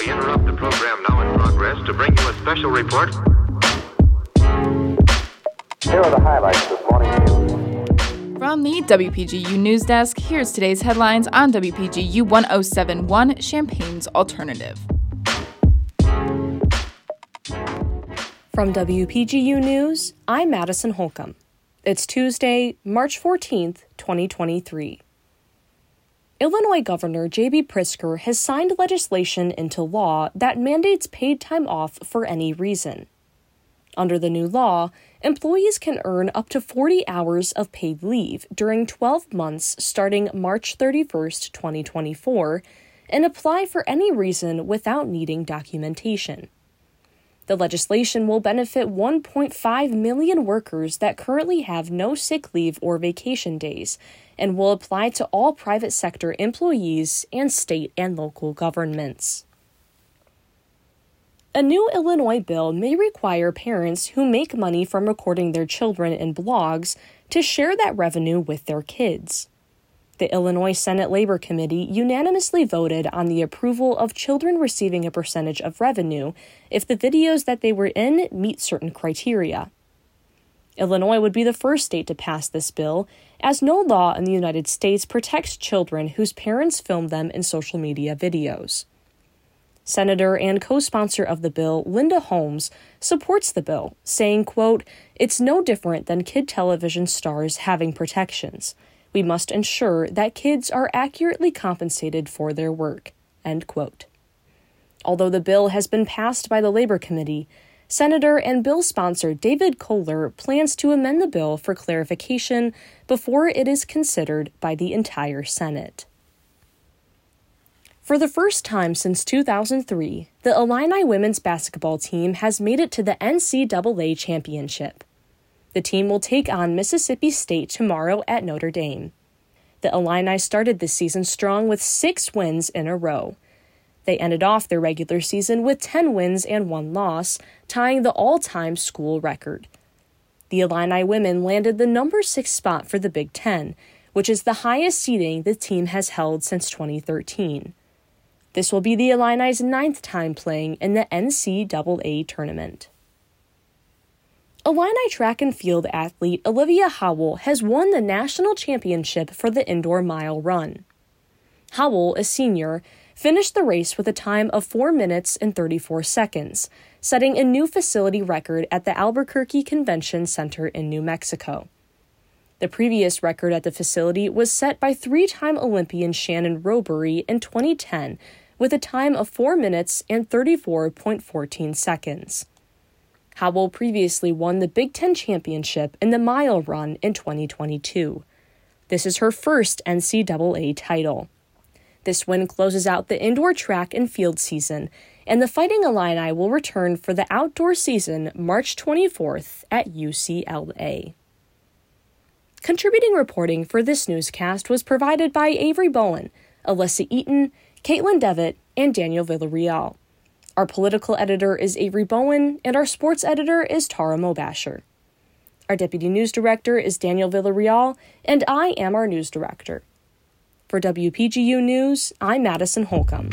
We interrupt the program now in progress to bring you a special report. Here are the highlights this morning's news. From the WPGU News Desk, here's today's headlines on WPGU 1071 Champaign's Alternative. From WPGU News, I'm Madison Holcomb. It's Tuesday, March 14th, 2023. Illinois Governor J.B. Pritzker has signed legislation into law that mandates paid time off for any reason. Under the new law, employees can earn up to 40 hours of paid leave during 12 months starting March 31, 2024, and apply for any reason without needing documentation. The legislation will benefit 1.5 million workers that currently have no sick leave or vacation days and will apply to all private sector employees and state and local governments. A new Illinois bill may require parents who make money from recording their children in blogs to share that revenue with their kids the Illinois Senate Labor Committee unanimously voted on the approval of children receiving a percentage of revenue if the videos that they were in meet certain criteria. Illinois would be the first state to pass this bill, as no law in the United States protects children whose parents film them in social media videos. Senator and co-sponsor of the bill, Linda Holmes, supports the bill, saying, quote, "It's no different than kid television stars having protections we must ensure that kids are accurately compensated for their work. End quote. Although the bill has been passed by the Labor Committee, Senator and bill sponsor David Koehler plans to amend the bill for clarification before it is considered by the entire Senate. For the first time since 2003, the Illini women's basketball team has made it to the NCAA championship. The team will take on Mississippi State tomorrow at Notre Dame. The Illini started this season strong with six wins in a row. They ended off their regular season with 10 wins and one loss, tying the all time school record. The Illini women landed the number six spot for the Big Ten, which is the highest seeding the team has held since 2013. This will be the Illini's ninth time playing in the NCAA tournament. Illini track and field athlete Olivia Howell has won the national championship for the indoor mile run. Howell, a senior, finished the race with a time of 4 minutes and 34 seconds, setting a new facility record at the Albuquerque Convention Center in New Mexico. The previous record at the facility was set by three time Olympian Shannon Rowbury in 2010 with a time of 4 minutes and 34.14 seconds. Howell previously won the Big Ten championship in the mile run in 2022. This is her first NCAA title. This win closes out the indoor track and field season, and the Fighting Illini will return for the outdoor season March 24th at UCLA. Contributing reporting for this newscast was provided by Avery Bowen, Elissa Eaton, Kaitlyn Devitt, and Daniel Villarreal. Our political editor is Avery Bowen, and our sports editor is Tara Mobasher. Our deputy news director is Daniel Villarreal, and I am our news director. For WPGU News, I'm Madison Holcomb.